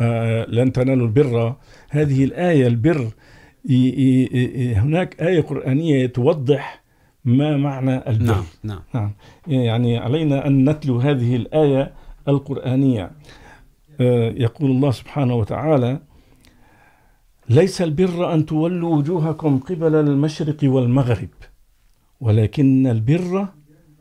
لن تنالوا البر. هذه الآية البر هناك آية قرآنية توضح ما معنى البر. نعم نعم. نعم. يعني علينا أن نتلو هذه الآية القرآنية. يقول الله سبحانه وتعالى ليس البر أن تولوا وجوهكم قبل المشرق والمغرب ولكن البر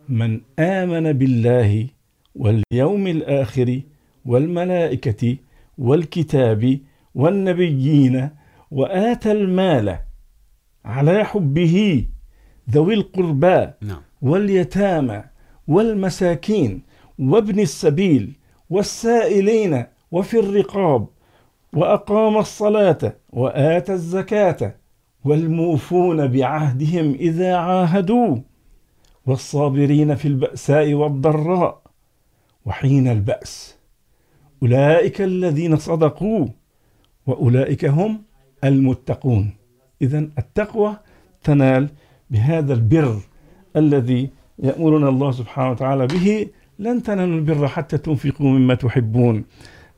من آمن بالله واليوم الآخر والملائكة والكتاب والنبيين وآتى المال على حبه ذوي القربى نعم. واليتامى والمساكين وابن السبيل والسائلين وفي الرقاب وأقام الصلاة وآتى الزكاة والموفون بعهدهم إذا عاهدوا والصابرين في البأساء والضراء وحين البأس. أولئك الذين صدقوا وأولئك هم المتقون. إذن التقوى تنال بهذا البر الذي يأمرنا الله سبحانه وتعالى به. لن تنالوا البر حتى تنفقوا مما تحبون.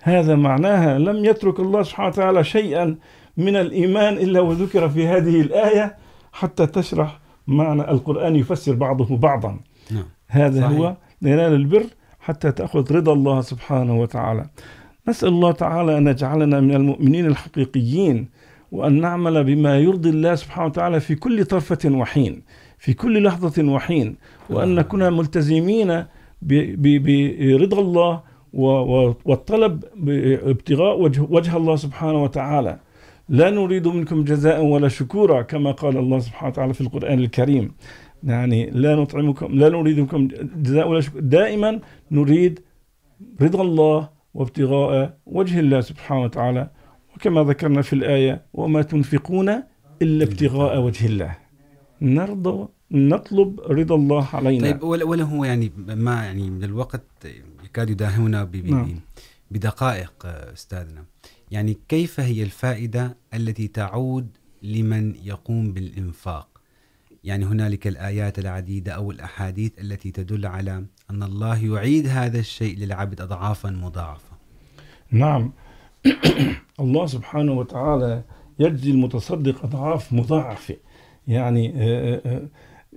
هذا معناها لم يترك الله سبحانه وتعالى شيئا من الإيمان إلا وذكر في هذه الآية حتى تشرح معنى القرآن يفسر بعضه بعضا نعم. هذا صحيح. هو ننال البر حتى تأخذ رضا الله سبحانه وتعالى نسأل الله تعالى أن يجعلنا من المؤمنين الحقيقيين وأن نعمل بما يرضي الله سبحانه وتعالى في كل طرفة وحين في كل لحظة وحين وأن نكون ملتزمين برضا الله والطلب ابتغاء وجه, وجه الله سبحانه وتعالى. لا نريد منكم جزاء ولا شكورا كما قال الله سبحانه وتعالى في القرآن الكريم. يعني لا نطعمكم لا نريد منكم جزاء ولا شكور دائما نريد رضا الله وابتغاء وجه الله سبحانه وتعالى. وكما ذكرنا في الآية وما تنفقون إلا ابتغاء وجه الله. نرضى نطلب رضا الله علينا. طيب ولا ولا هو يعني ما يعني من الوقت يكاد يداهمنا. بدقائق استاذنا يعني كيف هي الفائده التي تعود لمن يقوم بالانفاق يعني هنالك الايات العديده او الاحاديث التي تدل على ان الله يعيد هذا الشيء للعبد اضعافا مضاعفه نعم. الله سبحانه وتعالى يجزي المتصدق أضعاف مضاعفة. يعني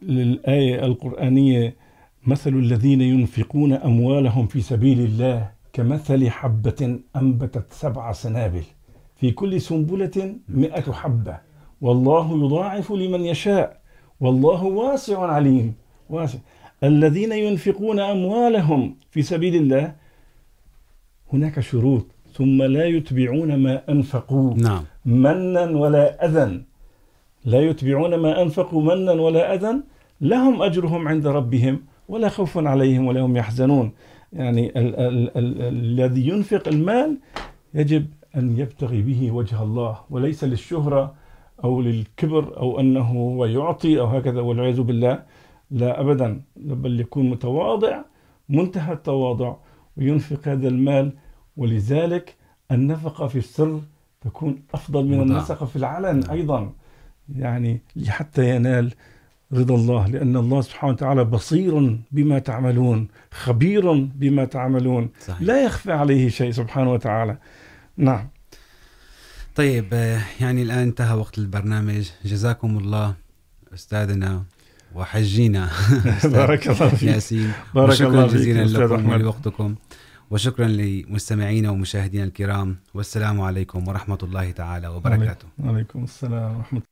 للآية القرآنية مثل الذين ينفقون أموالهم في سبيل الله كمثل حبة أنبتت سبع سنابل. في كل سنبلة مئة حبة. والله يضاعف لمن يشاء. والله واسع عليم. واسع. الذين ينفقون أموالهم في سبيل الله هناك شروط. ثم لا يتبعون ما أنفقوا نعم. منا ولا أذى لا يتبعون ما أنفقوا منا ولا أذى لهم أجرهم عند ربهم. ولا خوف عليهم ولا هم يحزنون. يعني ال- ال- ال- الذي ينفق المال يجب أن يبتغي به وجه الله وليس للشهرة أو للكبر أو أنه هو يعطي أو هكذا والعياذ بالله. لا أبدا. بل يكون متواضع منتهى التواضع وينفق هذا المال ولذلك النفقة في السر تكون أفضل من. النفقة في العلن أيضا. يعني حتى ينال رضا الله لأن الله سبحانه وتعالى بصير بما تعملون خبير بما تعملون. صحيح لا يخفى عليه شيء سبحانه وتعالى نعم. طيب يعني الآن انتهى وقت البرنامج. جزاكم الله أستاذنا وحجينا. بارك الله فيك. ياسين. بارك وشكرا الله جزيلا لكم. ولوقتكم وشكرا لمستمعينا ومشاهدينا الكرام. والسلام عليكم ورحمة الله تعالى وبركاته. عليكم السلام ورحمة